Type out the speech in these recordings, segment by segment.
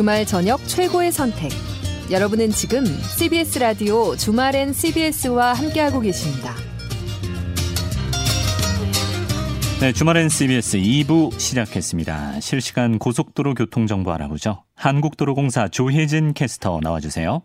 주말 저녁 최고의 선택. 여러분은 지금 CBS 라디오 주말엔 CBS와 함께하고 계십니다. 네, 주말엔 CBS 2부 시작했습니다. 실시간 고속도로 교통정보 알아보죠. 한국도로공사 조혜진 캐스터 나와주세요.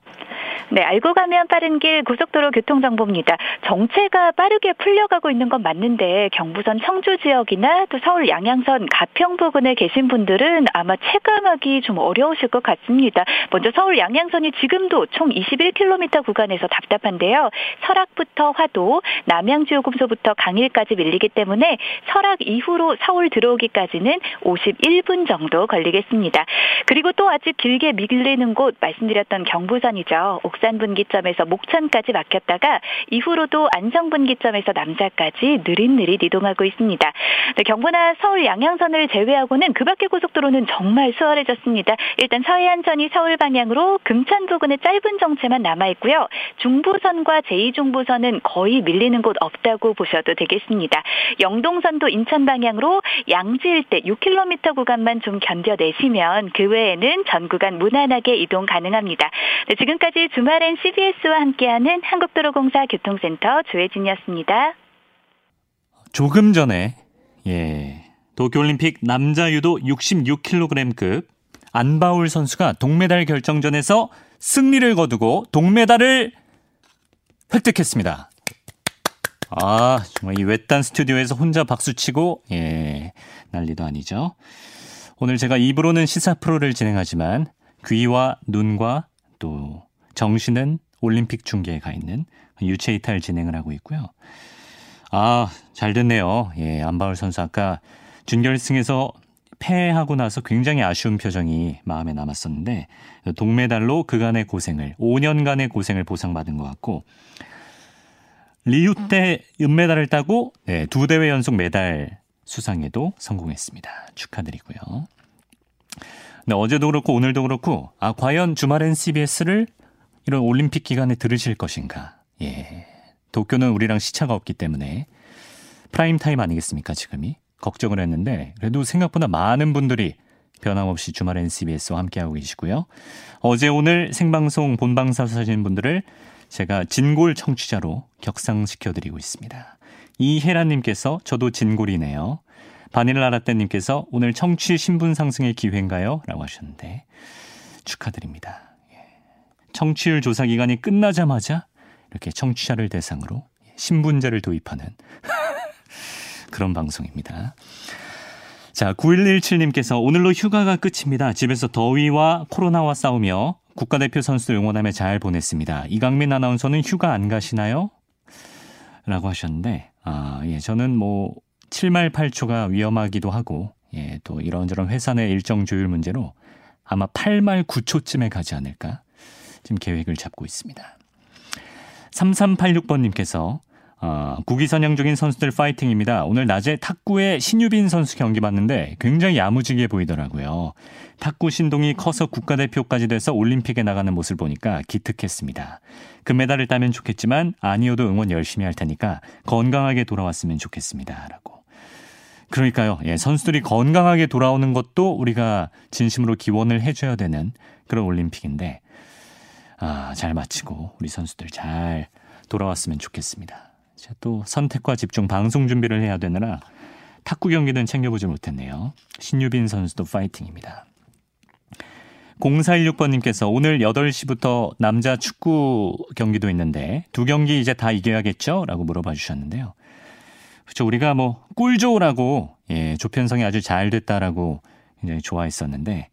네, 알고 가면 빠른 길 고속도로 교통 정보입니다. 정체가 빠르게 풀려가고 있는 건 맞는데 경부선 청주 지역이나 또 서울 양양선 가평 부근에 계신 분들은 아마 체감하기 좀 어려우실 것 같습니다. 먼저 서울 양양선이 지금도 총 21km 구간에서 답답한데요. 설악부터 화도, 남양주요금소부터 강일까지 밀리기 때문에 설악 이후로 서울 들어오기까지는 51분 정도 걸리겠습니다. 그리고 또 아직 길게 밀리는 곳 말씀드렸던 경부선이죠. 옥산 분기점에서 목천까지 막혔다가 이후로도 안성 분기점에서 남자까지 느릿느릿 이동하고 있습니다. 네, 경부나 서울 양양선을 제외하고는 그 밖의 고속도로는 정말 수월해졌습니다. 일단 서해안선이 서울 방향으로 금천 부근에 짧은 정체만 남아 있고요. 중부선과 제2중부선은 거의 밀리는 곳 없다고 보셔도 되겠습니다. 영동선도 인천 방향으로 양지 일대 6km 구간만 좀 견뎌내시면 그 외에는 전 구간 무난하게 이동 가능합니다. 네, 지금까지 주 주말엔 CBS와 함께하는 한국도로공사 교통센터 조혜진이었습니다. 조금 전에 예 도쿄올림픽 남자 유도 66kg급 안바울 선수가 동메달 결정전에서 승리를 거두고 동메달을 획득했습니다. 아, 정말 이 외딴 스튜디오에서 혼자 박수치고, 예, 난리도 아니죠. 오늘 제가 입으로는 시사 프로를 진행하지만 귀와 눈과 또 정신은 올림픽 중계에 가 있는 유체 이탈 진행을 하고 있고요. 아, 잘 됐네요. 예, 안바울 선수 아까 준결승에서 패하고 나서 굉장히 아쉬운 표정이 마음에 남았었는데 동메달로 그간의 고생을 5년간의 고생을 보상받은 것 같고 리우 때 은메달을 따고 네, 두 대회 연속 메달 수상에도 성공했습니다. 축하드리고요. 네, 어제도 그렇고 오늘도 그렇고 아 과연 주말엔 CBS를 이런 올림픽 기간에 들으실 것인가? 예. 도쿄는 우리랑 시차가 없기 때문에 프라임 타임 아니겠습니까, 지금이? 걱정을 했는데 그래도 생각보다 많은 분들이 변함없이 주말엔 CBS와 함께하고 계시고요. 어제 오늘 생방송 본방사수하신 분들을 제가 진골 청취자로 격상시켜드리고 있습니다. 이혜란님께서 저도 진골이네요. 바닐라라떼님께서 오늘 청취 신분 상승의 기회인가요? 라고 하셨는데 축하드립니다. 청취율 조사 기간이 끝나자마자 이렇게 청취자를 대상으로 신분제를 도입하는 그런 방송입니다. 자, 9117님께서 오늘로 휴가가 끝입니다. 집에서 더위와 코로나와 싸우며 국가대표 선수들 응원하며 잘 보냈습니다. 이강민 아나운서는 휴가 안 가시나요? 라고 하셨는데, 아, 예, 저는 뭐, 7말 8초가 위험하기도 하고, 예, 또 이런저런 회사 내 일정 조율 문제로 아마 8말 9초쯤에 가지 않을까 지금 계획을 잡고 있습니다. 3386번님께서 어, 국위 선양 중인 선수들 파이팅입니다. 오늘 낮에 탁구의 신유빈 선수 경기 봤는데 굉장히 야무지게 보이더라고요. 탁구 신동이 커서 국가대표까지 돼서 올림픽에 나가는 모습을 보니까 기특했습니다. 금메달을 따면 좋겠지만 아니어도 응원 열심히 할 테니까 건강하게 돌아왔으면 좋겠습니다. 라고. 그러니까요. 예, 선수들이 건강하게 돌아오는 것도 우리가 진심으로 기원을 해줘야 되는 그런 올림픽인데 아, 잘 마치고 우리 선수들 잘 돌아왔으면 좋겠습니다. 또 선택과 집중 방송 준비를 해야 되느라 탁구 경기는 챙겨보지 못했네요. 신유빈 선수도 파이팅입니다. 0416번님께서 오늘 8시부터 남자 축구 경기도 있는데 두 경기 이제 다 이겨야겠죠? 라고 물어봐 주셨는데요. 그렇죠. 우리가 뭐 꿀조라고 예, 조편성이 아주 잘 됐다라고 굉장히 좋아했었는데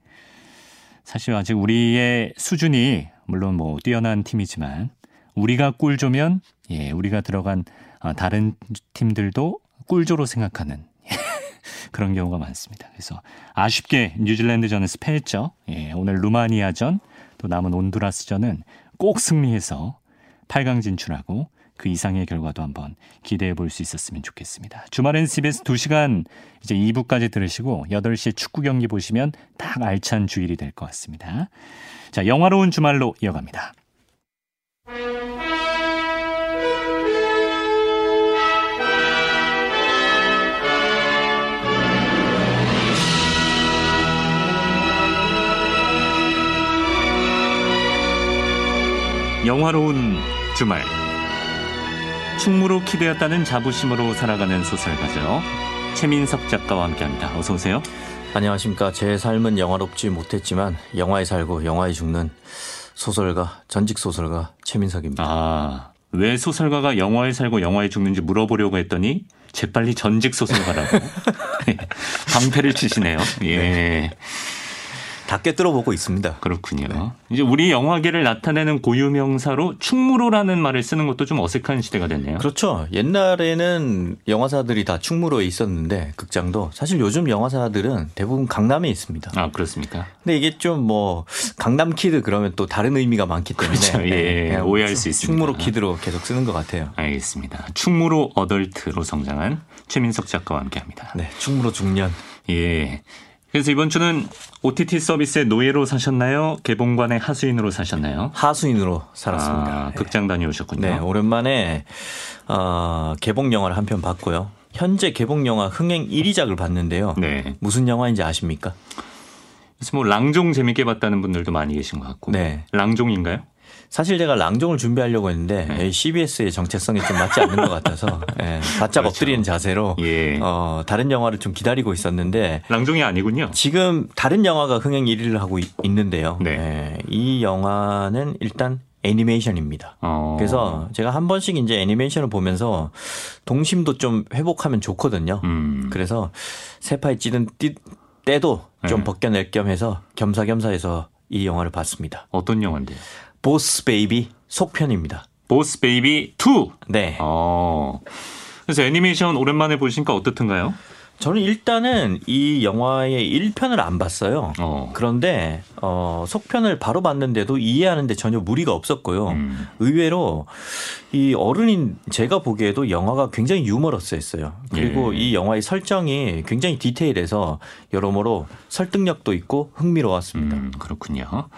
사실 아직 우리의 수준이 물론 뭐 뛰어난 팀이지만 우리가 꿀조면 예, 우리가 들어간 아, 다른 팀들도 꿀조로 생각하는 그런 경우가 많습니다. 그래서 아쉽게 뉴질랜드전에서 패했죠. 예, 오늘 루마니아전 또 남은 온두라스전은 꼭 승리해서 8강 진출하고 그 이상의 결과도 한번 기대해 볼 수 있었으면 좋겠습니다. 주말엔 CBS 2시간 이제 2부까지 들으시고 8시에 축구 경기 보시면 딱 알찬 주일이 될 것 같습니다. 자, 영화로운 주말로 이어갑니다. 영화로운 주말 충무로 키되었다는 자부심으로 살아가는 소설가죠. 최민석 작가와 함께합니다. 어서 오세요. 안녕하십니까. 제 삶은 영화롭지 못했지만 영화에 살고 영화에 죽는 소설가, 전직 소설가 최민석입니다. 아, 왜 소설가가 영화에 살고 영화에 죽는지 물어보려고 했더니 재빨리 전직 소설가라고 방패를 치시네요. 예. 다 꿰뚫어보고 있습니다. 그렇군요. 네. 이제 우리 영화계를 나타내는 고유명사로 충무로라는 말을 쓰는 것도 좀 어색한 시대가 됐네요. 그렇죠. 옛날에는 영화사들이 다 충무로에 있었는데 극장도 사실 요즘 영화사들은 대부분 강남에 있습니다. 아 그렇습니까? 근데 이게 좀 뭐 강남 kid 그러면 또 다른 의미가 많기 때문에 그렇죠. 예, 네, 오해할 수 있습니다. 충무로 kid로 계속 쓰는 것 같아요. 알겠습니다. 충무로 adult로 성장한 최민석 작가와 함께합니다. 네, 충무로 중년. 예. 그래서 이번 주는 OTT 서비스의 노예로 사셨나요? 개봉관의 하수인으로 사셨나요? 하수인으로 살았습니다. 아, 극장 다녀오셨군요. 네, 오랜만에 어, 개봉 영화를 한 편 봤고요. 현재 개봉 영화 흥행 1위작을 봤는데요. 네. 무슨 영화인지 아십니까? 그래서 뭐 랑종 재밌게 봤다는 분들도 많이 계신 것 같고. 네. 랑종인가요? 사실 제가 랑종을 준비하려고 했는데 네. CBS의 정체성이 좀 맞지 않는 것 같아서 네, 바짝 그렇죠. 엎드리는 자세로 예. 어, 다른 영화를 좀 기다리고 있었는데 랑종이 아니군요. 지금 다른 영화가 흥행 1위를 하고 있, 는데요 네. 네. 이 영화는 일단 애니메이션입니다. 어. 그래서 제가 한 번씩 이제 애니메이션을 보면서 동심도 좀 회복하면 좋거든요. 음. 그래서 세파에 찌든 띠, 때도 좀 네. 벗겨낼 겸 해서 겸사겸사해서 이 영화를 봤습니다. 어떤 영화인데요? 보스 베이비 속편입니다. 보스 베이비 2. 네. 어. 그래서 애니메이션 오랜만에 보시니까 어떻던가요? 저는 일단은 이 영화의 1편을 안 봤어요. 어. 그런데 어, 속편을 바로 봤는데도 이해하는데 전혀 무리가 없었고요. 음. 의외로 이 어른인 제가 보기에도 영화가 굉장히 유머러스했어요. 그리고 예. 이 영화의 설정이 굉장히 디테일해서 여러모로 설득력도 있고 흥미로웠습니다. 음, 그렇군요.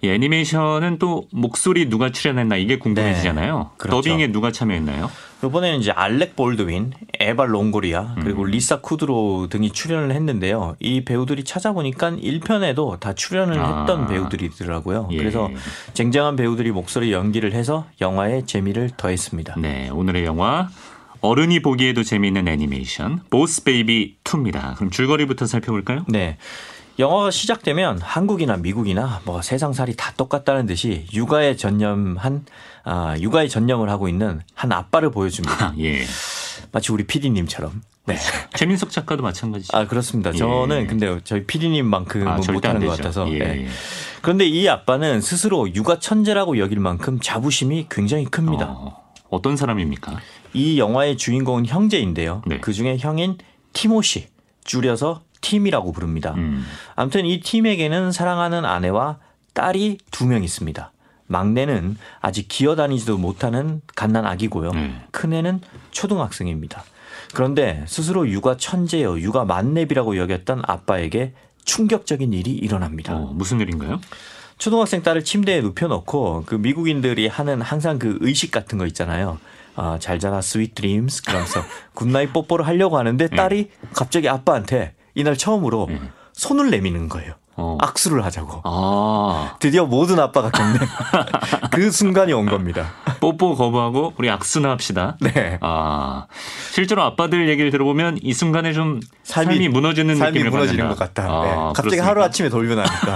이 애니메이션은 또 목소리 누가 출연했나 이게 궁금해지잖아요. 네, 그렇죠. 더빙에 누가 참여했나요? 이번에는 이제 알렉 볼드윈, 에바 롱고리아, 그리고 음. 리사 쿠드로 등이 출연을 했는데요. 이 배우들이 찾아보니까 1편에도 다 출연을 아. 했던 배우들이더라고요. 예. 그래서 쟁쟁한 배우들이 목소리 연기를 해서 영화의 재미를 더했습니다. 네, 오늘의 영화 어른이 보기에도 재미있는 애니메이션 보스 베이비 2입니다. 그럼 줄거리부터 살펴볼까요? 네. 영화가 시작되면 한국이나 미국이나 뭐 세상살이 다 똑같다는 듯이 육아에 전념한 아, 육아에 전념을 하고 있는 한 아빠를 보여줍니다. 아, 예. 마치 우리 PD님처럼. 네. 최민석 작가도 마찬가지죠. 아 그렇습니다. 예. 저는 근데 저희 PD님만큼은 아, 못하는 안 것. 같아서. 예. 네. 그런데 이 아빠는 스스로 육아 천재라고 여길 만큼 자부심이 굉장히 큽니다. 어, 어떤 사람입니까? 이 영화의 주인공은 형제인데요. 네. 그 중에 형인 티모시 줄여서 팀이라고 부릅니다. 음. 아무튼 이 팀에게는 사랑하는 아내와 딸이 두 명 있습니다. 막내는 아직 기어다니지도 못하는 갓난 아기고요. 네. 큰애는 초등학생입니다. 그런데 스스로 육아 천재요, 육아 만렙이라고 여겼던 아빠에게 충격적인 일이 일어납니다. 어, 무슨 일인가요? 초등학생 딸을 침대에 눕혀놓고 그 미국인들이 하는 항상 그 의식 같은 거 있잖아요. 아, 잘 자라 sweet dreams 그러면서 good night 뽀뽀를 하려고 하는데 딸이 갑자기 아빠한테 이날 처음으로 네. 손을 내미는 거예요. 어. 악수를 하자고. 아, 드디어 모든 아빠가 겪는 그 순간이 온 겁니다. 뽀뽀 거부하고 우리 악수나 합시다. 네. 아, 실제로 아빠들 얘기를 들어보면 이 순간에 좀 삶이, 무너지는 삶이 느낌을 무너지는 받는다. 것 같다. 아, 네. 갑자기? 하루 아침에 돌변하니까.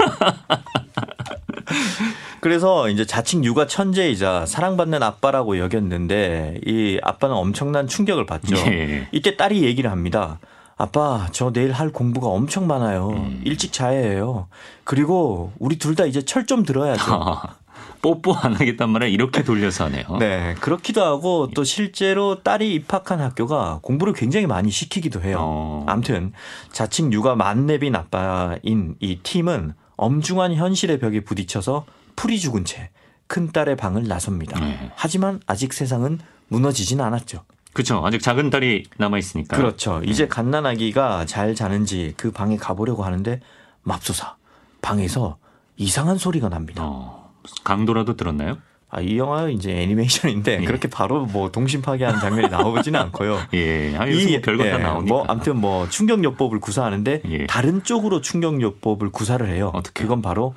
그래서 이제 자칭 육아 천재이자 사랑받는 아빠라고 여겼는데 이 아빠는 엄청난 충격을 받죠. 예. 이때 딸이 얘기를 합니다. 아빠, 저 내일 할 공부가 엄청 많아요. 음. 일찍 자야 해요. 그리고 우리 둘 다 이제 철 좀 들어야죠. 아, 뽀뽀 안 하겠단 말을 이렇게 돌려서 하네요. 네, 그렇기도 하고 또 실제로 딸이 입학한 학교가 공부를 굉장히 많이 시키기도 해요. 어. 암튼 자칭 육아 만렙인 아빠인 이 팀은 엄중한 현실의 벽에 부딪혀서 풀이 죽은 채 큰 딸의 방을 나섭니다. 네. 하지만 아직 세상은 무너지진 않았죠. 그렇죠. 아직 작은 딸이 남아 있으니까. 그렇죠. 이제 갓난아기가 잘 자는지 그 방에 가보려고 하는데 맙소사 방에서 이상한 소리가 납니다. 어, 강도라도 들었나요? 아, 이 영화 이제 애니메이션인데 예. 그렇게 바로 뭐 동심 파괴하는 장면이 나오지는 않고요. 예. 아, 뭐 별거 다 예, 나오니까. 뭐 아무튼 뭐 충격요법을 구사하는데 예. 다른 쪽으로 충격요법을 구사를 해요. 어떻게요? 그건 바로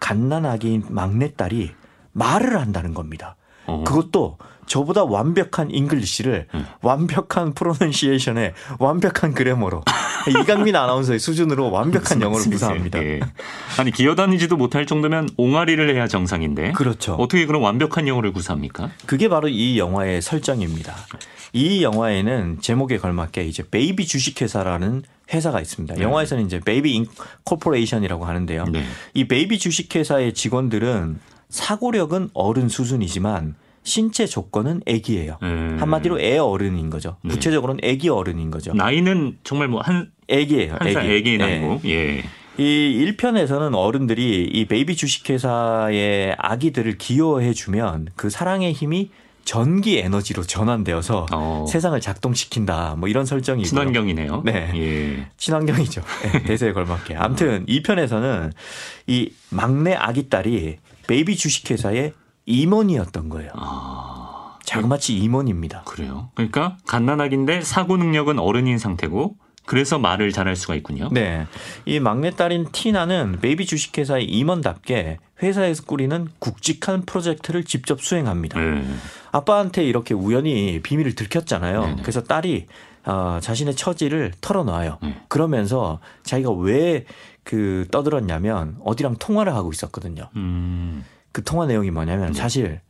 갓난 아기인 막내 딸이 말을 한다는 겁니다. 어. 그것도 저보다 완벽한 English를 음. 완벽한 pronunciation에 완벽한 grammar로 이강민 아나운서의 수준으로 완벽한 영어를 구사합니다. 예. 아니 기어다니지도 못할 정도면 옹알이를 해야 정상인데. 그렇죠. 어떻게 그런 완벽한 영어를 구사합니까? 그게 바로 이 영화의 설정입니다. 이 영화에는 제목에 걸맞게 이제 베이비 주식회사라는 회사가 있습니다. 영화에서는 이제 Baby Incorporation이라고 하는데요. 네. 이 베이비 주식회사의 직원들은 사고력은 어른 수준이지만 신체 조건은 애기예요. 음. 한마디로 애 어른인 거죠. 네. 구체적으로는 애기 어른인 거죠. 나이는 정말 뭐한 애기예요. 한살 애기 네. 나이고. 예. 이 1편에서는 어른들이 이 베이비 주식회사의 아기들을 귀여워해 주면 그 사랑의 힘이 전기 에너지로 전환되어서 어. 세상을 작동시킨다. 뭐 이런 설정이고요. 친환경이네요. 네. 예. 친환경이죠. 네, 대세에 걸맞게. 아무튼 이 편에서는 이 막내 아기 딸이 베이비 주식회사의 임원이었던 거예요. 아, 자그마치 임원입니다. 그래요. 그러니까 갓난아기인데 사고 능력은 어른인 상태고 그래서 말을 잘할 수가 있군요. 네. 이 막내딸인 티나는 베이비 주식회사의 임원답게 회사에서 꾸리는 굵직한 프로젝트를 직접 수행합니다. 네. 아빠한테 이렇게 우연히 비밀을 들켰잖아요. 네네. 그래서 딸이 어, 자신의 처지를 털어놔요. 네. 그러면서 자기가 왜 그 떠들었냐면 어디랑 통화를 하고 있었거든요. 음. 그 통화 내용이 뭐냐면 네. 사실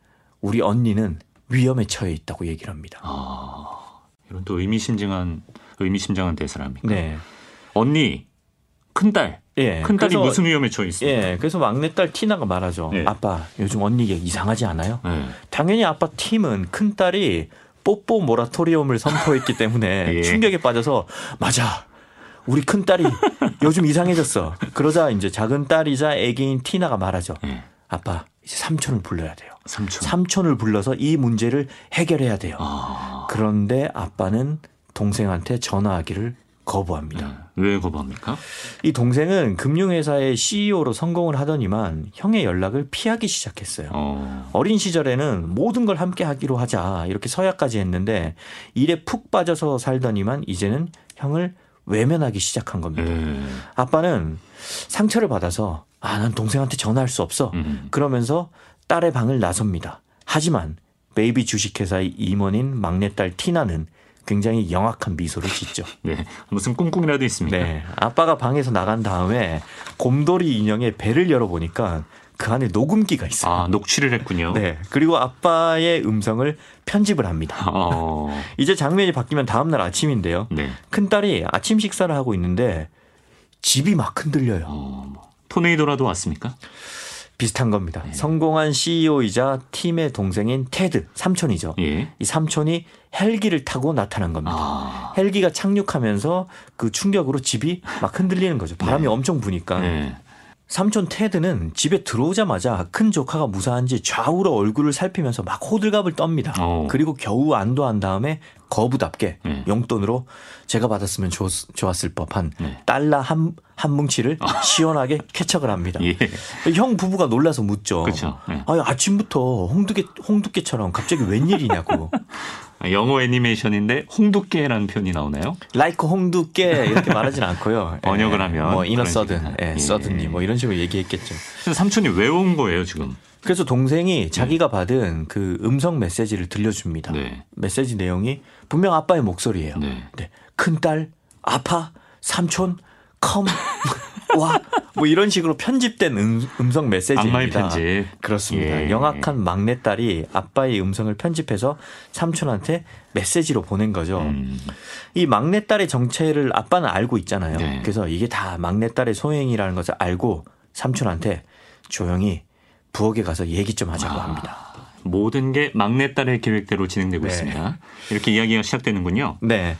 우리 언니는 위험에 처해 있다고 얘기를 합니다. 아, 이런 또 의미심장한 의미심장한 대사랍니까? 네. 언니, 큰딸, 예. 큰딸이 그래서- 무슨 위험에 처해 있습니까? 예. 그래서 막내딸 티나가 말하죠. 예. 아빠, 요즘 언니 얘기 이상하지 않아요? 네. 당연히 아빠 팀은 큰딸이 뽀뽀 모라토리엄을 선포했기 때문에 예. 충격에 빠져서 맞아. 우리 큰 딸이 요즘 이상해졌어. 그러자 이제 작은 딸이자 애기인 티나가 말하죠. 예. 아빠, 이제 삼촌을 불러야 돼요. 삼촌. 삼촌을 불러서 이 문제를 해결해야 돼요. 아, 그런데 아빠는 동생한테 전화하기를 거부합니다. 네. 왜 거부합니까? 이 동생은 금융회사의 CEO로 성공을 하더니만 형의 연락을 피하기 시작했어요. 어, 어린 시절에는 모든 걸 함께 하기로 하자 이렇게 서약까지 했는데 일에 푹 빠져서 살더니만 이제는 형을 외면하기 시작한 겁니다. 예. 아빠는 상처를 받아서 아 난 동생한테 전화할 수 없어 음. 그러면서 딸의 방을 나섭니다. 하지만 베이비 주식회사의 임원인 막내딸 티나는 굉장히 영악한 미소를 짓죠. 네. 무슨 꿍꿍이라도 있습니까? 네. 아빠가 방에서 나간 다음에 곰돌이 인형의 배를 열어보니까 그 안에 녹음기가 있어요. 아, 녹취를 했군요. 네. 그리고 아빠의 음성을 편집을 합니다. 어, 이제 장면이 바뀌면 다음날 아침인데요. 네. 큰딸이 아침 식사를 하고 있는데 집이 막 흔들려요. 어, 뭐, 토네이도라도 왔습니까? 비슷한 겁니다. 네. 성공한 CEO이자 팀의 동생인 테드, 삼촌이죠. 예. 이 삼촌이 헬기를 타고 나타난 겁니다. 아, 헬기가 착륙하면서 그 충격으로 집이 막 흔들리는 거죠. 바람이 네. 엄청 부니까. 네. 삼촌 테드는 집에 들어오자마자 큰 조카가 무사한지 좌우로 얼굴을 살피면서 막 호들갑을 떱니다. 어. 그리고 겨우 안도한 다음에 거부답게 네. 용돈으로 제가 받았으면 좋, 좋았을 법한 네. 달러 한, 한 뭉치를 시원하게 캐척을 합니다. 예. 형 부부가 놀라서 묻죠. 네. 아니, 아침부터 홍두깨, 홍두깨처럼 갑자기 웬일이냐고. 아, 영어 애니메이션인데 홍두깨라는 표현이 나오나요? 라이크 홍두깨 이렇게 말하진 않고요. 번역을 예, 하면 뭐 이너 서든. 예, 예. 서든니 뭐 이런 식으로 얘기했겠죠. 그래서 삼촌이 왜 온 거예요, 지금? 그래서 동생이 자기가 받은 그 음성 메시지를 들려줍니다. 네. 메시지 내용이 분명 아빠의 목소리예요. 네. 네. 큰딸, 아파, 삼촌, 컴, 와, 뭐 이런 식으로 편집된 음, 음성 메시지입니다. 편집. 그렇습니다. 예. 영악한 막내딸이 아빠의 음성을 편집해서 삼촌한테 메시지로 보낸 거죠. 음, 이 막내딸의 정체를 아빠는 알고 있잖아요. 네. 그래서 이게 다 막내딸의 소행이라는 것을 알고 삼촌한테 조용히 부엌에 가서 얘기 좀 하자고 아. 합니다. 모든 게 막내딸의 계획대로 진행되고 네. 있습니다. 이렇게 이야기가 시작되는군요. 네.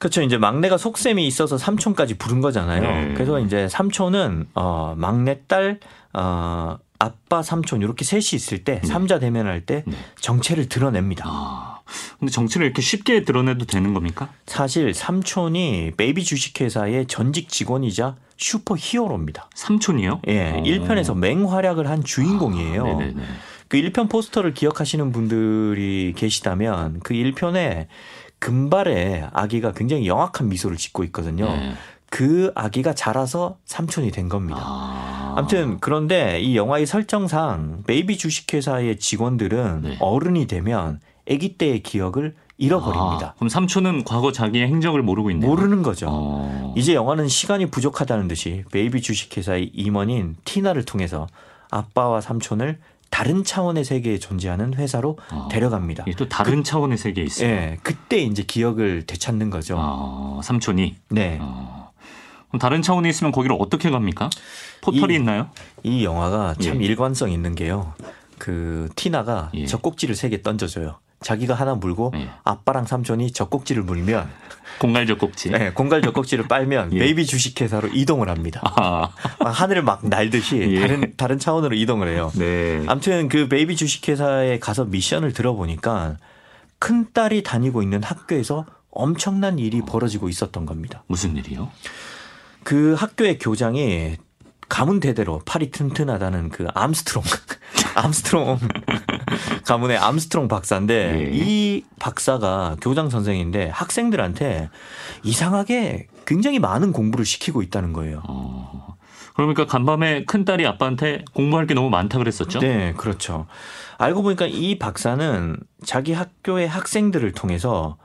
그렇죠. 이제 막내가 속셈이 있어서 삼촌까지 부른 거잖아요. 네. 그래서 이제 삼촌은 어 막내딸 어 아빠 삼촌 이렇게 셋이 있을 때 삼자 대면할 때 네. 정체를 드러냅니다. 아, 근데 정체를 이렇게 쉽게 드러내도 되는 겁니까? 사실 삼촌이 베이비 주식회사의 전직 직원이자 슈퍼 히어로입니다. 삼촌이요? 예, 어. 1편에서 맹활약을 한 주인공이에요. 아, 네네네. 그 1편 포스터를 기억하시는 분들이 계시다면 그 1편에 금발의 아기가 굉장히 영악한 미소를 짓고 있거든요. 네. 그 아기가 자라서 삼촌이 된 겁니다. 아, 아무튼 그런데 이 영화의 설정상 베이비 주식회사의 직원들은 네. 어른이 되면 아기 때의 기억을 잃어버립니다. 아, 그럼 삼촌은 과거 자기의 행적을 모르고 있네요. 모르는 거죠. 어. 이제 영화는 시간이 부족하다는 듯이 베이비 주식회사의 임원인 티나를 통해서 아빠와 삼촌을 다른 차원의 세계에 존재하는 회사로 어. 데려갑니다. 이게 또 다른 차원의 세계에 있어요. 예, 그때 이제 기억을 되찾는 거죠. 어, 삼촌이. 네. 어. 그럼 다른 차원에 있으면 거기를 어떻게 갑니까? 포털이 이- 있나요? 이 영화가 참 예. 일관성 있는 게요. 그 티나가 예. 젖꼭지를 세 개 던져줘요. 자기가 하나 물고 예. 아빠랑 삼촌이 젖꼭지를 물면 공갈 젖꼭지. 네, 공갈 젖꼭지를 빨면 예. 베이비 주식회사로 이동을 합니다. 아, 막 하늘을 막 날듯이 예. 다른 다른 차원으로 이동을 해요. 네. 아무튼 그 베이비 주식회사에 가서 미션을 들어보니까 큰 딸이 다니고 있는 학교에서 엄청난 일이 벌어지고 있었던 겁니다. 무슨 일이요? 그 학교의 교장이 가문 대대로 팔이 튼튼하다는 그 암스트롱 암스트롱 가문의 암스트롱 박사인데 예. 이 박사가 교장 선생인데 학생들한테 이상하게 굉장히 많은 공부를 시키고 있다는 거예요. 어. 그러니까 간밤에 큰 딸이 아빠한테 공부할 게 너무 많다 그랬었죠? 네, 그렇죠. 알고 보니까 이 박사는 자기 학교의 학생들을 통해서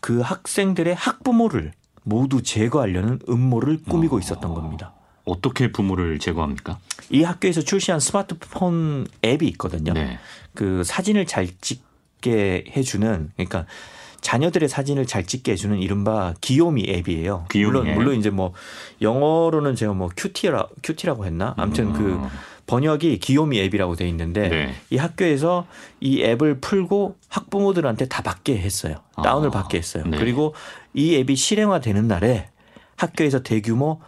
그 학생들의 학부모를 모두 제거하려는 음모를 꾸미고 있었던 겁니다. 어떻게 부모를 제거합니까? 이 학교에서 출시한 스마트폰 앱이 있거든요. 네. 그 사진을 잘 찍게 해주는 그러니까 자녀들의 사진을 잘 찍게 해주는 이른바 귀요미 앱이에요. 귀요미 물론 앱. 물론 이제 뭐 영어로는 제가 뭐 cutie라 cutie라고 했나? 아무튼 그 음. 번역이 귀요미 앱이라고 돼 있는데 네. 이 학교에서 이 앱을 풀고 학부모들한테 다 받게 했어요. 다운을 아, 받게 했어요. 네. 그리고 이 앱이 실행화되는 날에 학교에서 대규모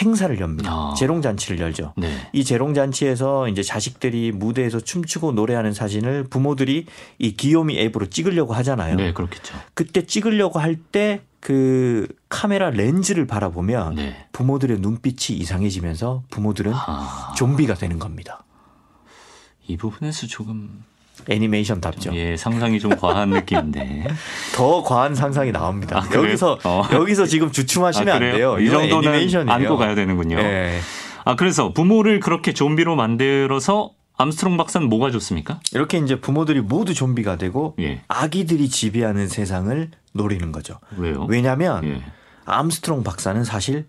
행사를 엽니다. 아. 재롱 잔치를 열죠. 네. 이 재롱 잔치에서 이제 자식들이 무대에서 춤추고 노래하는 사진을 부모들이 이 귀요미 앱으로 찍으려고 하잖아요. 네, 그렇겠죠. 그때 찍으려고 할때 그 카메라 렌즈를 바라보면 네. 부모들의 눈빛이 이상해지면서 부모들은 아, 좀비가 되는 겁니다. 이 부분에서 조금 애니메이션 답죠. 예, 상상이 좀 과한 느낌인데. 더 과한 상상이 나옵니다. 아? 여기서 어. 여기서 지금 주춤하시면 아, 안? 돼요. 이 정도는 애니메이션이에요. 안고 가야 되는군요. 예. 아, 그래서 부모를 그렇게 좀비로 만들어서 암스트롱 박사는 뭐가 좋습니까? 이렇게 이제 부모들이 모두 좀비가 되고 예. 아기들이 지배하는 세상을 노리는 거죠. 왜요? 왜냐하면 예. 암스트롱 박사는 사실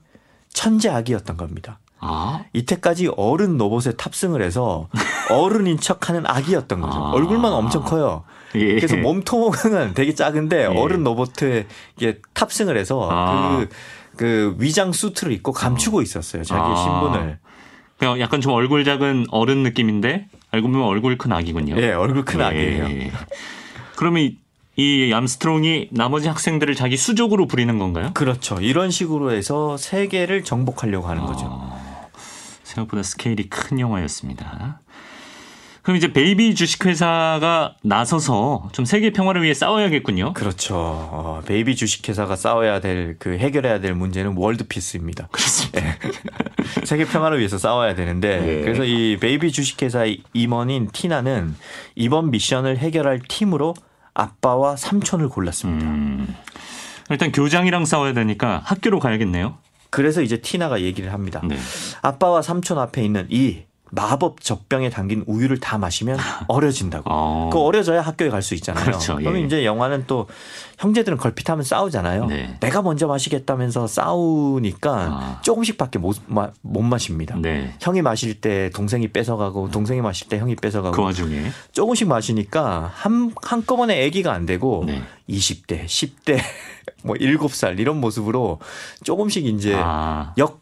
천재 아기였던 겁니다. 아, 이때까지 어른 로봇에 탑승을 해서 어른인 척하는 아기였던 거죠. 아. 얼굴만 엄청 커요. 예. 그래서 몸통은 되게 작은데 예. 어른 로봇에 탑승을 해서 아. 그, 그 위장 수트를 입고 감추고 있었어요. 자기의 아. 신분을. 그냥 약간 좀 얼굴 작은 어른 느낌인데 알고 보면 얼굴 큰 아기군요. 예, 얼굴 큰 예. 아기예요. 그러면 이, 이 암스트롱이 나머지 학생들을 자기 수족으로 부리는 건가요? 그렇죠. 이런 식으로 해서 세계를 정복하려고 하는 거죠. 어, 생각보다 스케일이 큰 영화였습니다. 그럼 이제 베이비 주식회사가 나서서 좀 세계 평화를 위해 싸워야겠군요. 그렇죠. 어, 베이비 주식회사가 싸워야 될 그 해결해야 될 문제는 world peace입니다. 그렇습니다. 세계 평화를 위해서 싸워야 되는데 예. 그래서 이 베이비 주식회사의 임원인 티나는 이번 미션을 해결할 팀으로 아빠와 삼촌을 골랐습니다. 음, 일단 교장이랑 싸워야 되니까 학교로 가야겠네요. 그래서 이제 티나가 얘기를 합니다. 네. 아빠와 삼촌 앞에 있는 이 마법 젖병에 담긴 우유를 다 마시면 어려진다고. 어. 그 어려져야 학교에 갈 수 있잖아요. 그렇죠. 예. 그러면 이제 영화는 또 형제들은 걸핏하면 싸우잖아요. 네. 내가 먼저 마시겠다면서 싸우니까 아. 조금씩밖에 못, 마, 못 마십니다. 네. 형이 마실 때 동생이 뺏어가고 동생이 마실 때 형이 뺏어가고 그 와중에 조금씩 마시니까 한 한꺼번에 아기가 안 되고 네. 20대, 10대, 뭐 7살 이런 모습으로 조금씩 이제 아, 역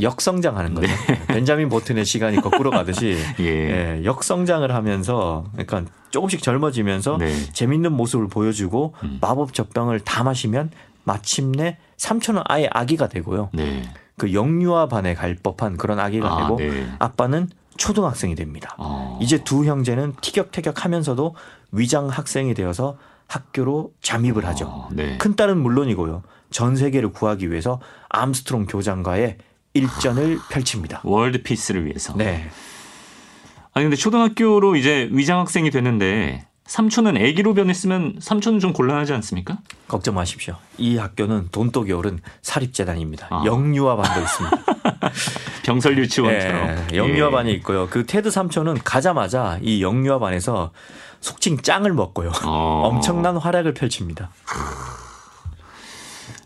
역성장하는 거죠. 벤자민 버튼의 시간이 거꾸로 가듯이 예. 예, 역성장을 하면서 그러니까 조금씩 젊어지면서 네. 재밌는 모습을 보여주고 음. 마법 젖병을 다 마시면 마침내 삼촌은 아예 아기가 되고요. 네. 그 영유아 반에 갈 법한 그런 아기가 아, 되고 네. 아빠는 초등학생이 됩니다. 어. 이제 두 형제는 티격태격하면서도 위장 학생이 되어서 학교로 잠입을 하죠. 어, 네. 큰 딸은 물론이고요. 전 세계를 구하기 위해서 암스트롱 교장과의 일전을 펼칩니다. world peace를 위해서. 네. 아니 근데 초등학교로 이제 위장 학생이 되는데 삼촌은 아기로 변했으면 삼촌은 좀 곤란하지 않습니까? 걱정 마십시오. 이 학교는 돈독이 오른 사립재단입니다. 아. 영유아 반도 있습니다. 병설 유치원처럼. 예, 영유아 반이 있고요. 그 테드 삼촌은 가자마자 이 영유아 반에서 속칭 짱을 먹고요. 어. 엄청난 활약을 펼칩니다.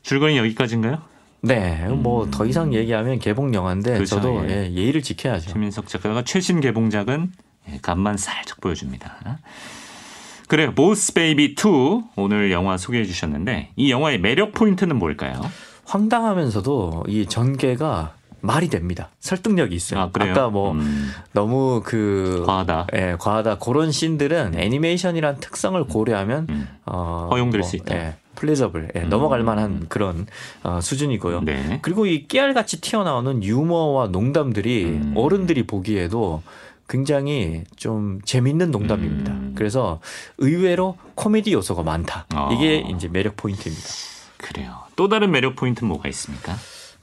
줄거리 여기까지인가요? 네, 뭐 더 이상 얘기하면 개봉 영화인데 그렇죠, 저도 예. 예, 예의를 지켜야죠. 최민석 작가가 최신 개봉작은 예, 간만 살짝 보여줍니다. 그래요. 보스 베이비 2 오늘 영화 소개해 주셨는데 이 영화의 매력 포인트는 뭘까요? 황당하면서도 이 전개가 말이 됩니다. 설득력이 있어요. 아, 그래요? 까뭐 음, 너무 그 과하다. 예, 과하다 그런 씬들은 애니메이션이란 특성을 고려하면 음. 어, 허용될 수 있다. 예, plausible 예, 넘어갈 만한 그런 어, 수준이고요. 네. 그리고 이 깨알같이 튀어나오는 유머와 농담들이 음. 어른들이 보기에도 굉장히 좀 재밌는 농담입니다. 음. 그래서 의외로 코미디 요소가 많다. 아. 이게 이제 매력 포인트입니다. 그래요. 또 다른 매력 포인트는 뭐가 있습니까?